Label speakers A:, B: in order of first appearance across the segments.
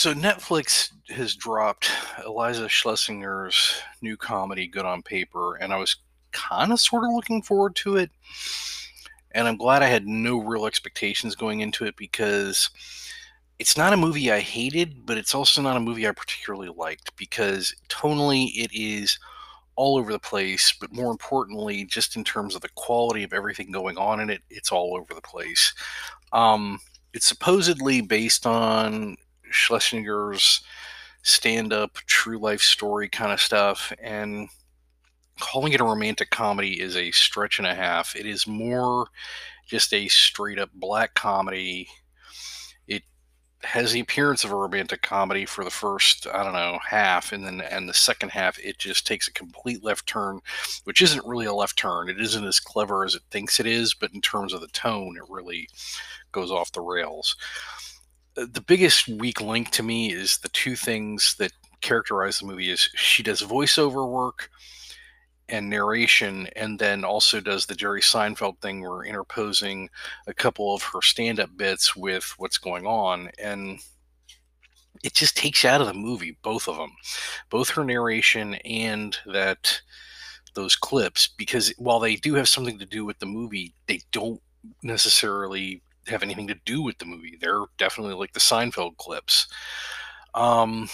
A: So Netflix has dropped Iliza Shlesinger's new comedy, Good on Paper, and I was kind of sort of looking forward to it. And I'm glad I had no real expectations going into it because it's not a movie I hated, but it's also not a movie I particularly liked because tonally it is all over the place, but more importantly, just in terms of the quality of everything going on in it, it's all over the place. Um, it's supposedly based on Shlesinger's stand up, true life story kind of stuff. And calling it a romantic comedy is a stretch and a half. It is more just a straight up black comedy. It has the appearance of a romantic comedy for the first, I don't know, half, and then and the second half it just takes a complete left turn, which isn't really a left turn. It isn't as clever as it thinks it is, but in terms of the tone, it really goes off the rails. Uh, the biggest weak link to me is the two things that characterize the movie is she does voiceover work and narration and then also does the Jerry Seinfeld thing where interposing a couple of her stand-up bits with what's going on and it just takes out of the movie both of them both her narration and that those clips because while they do have something to do with the movie they don't necessarily have anything to do with the movie. They're definitely like the Seinfeld clips. Um,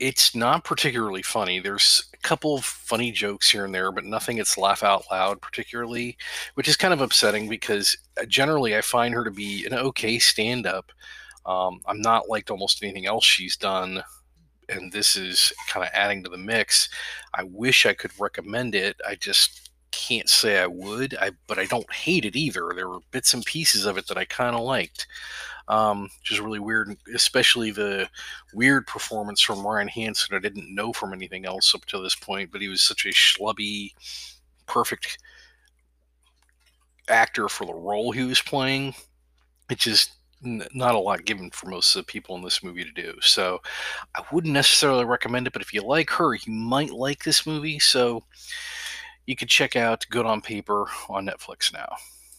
A: it's not particularly funny. There's a couple of funny jokes here and there, but nothing that's laugh out loud particularly, which is kind of upsetting because uh, generally I find her to be an okay stand up. Um, I'm not liked almost anything else she's done, and this is kind of adding to the mix. I wish I could recommend it. I just can't say I would, I but I don't hate it either. There were bits and pieces of it that I kind of liked, um, which is really weird, especially the weird performance from Ryan Hansen. I didn't know from anything else up to this point, but he was such a schlubby, perfect actor for the role he was playing. It just not a lot given for most of the people in this movie to do. So I wouldn't necessarily recommend it, but if you like her, you might like this movie. So you can check out Good on Paper on Netflix now.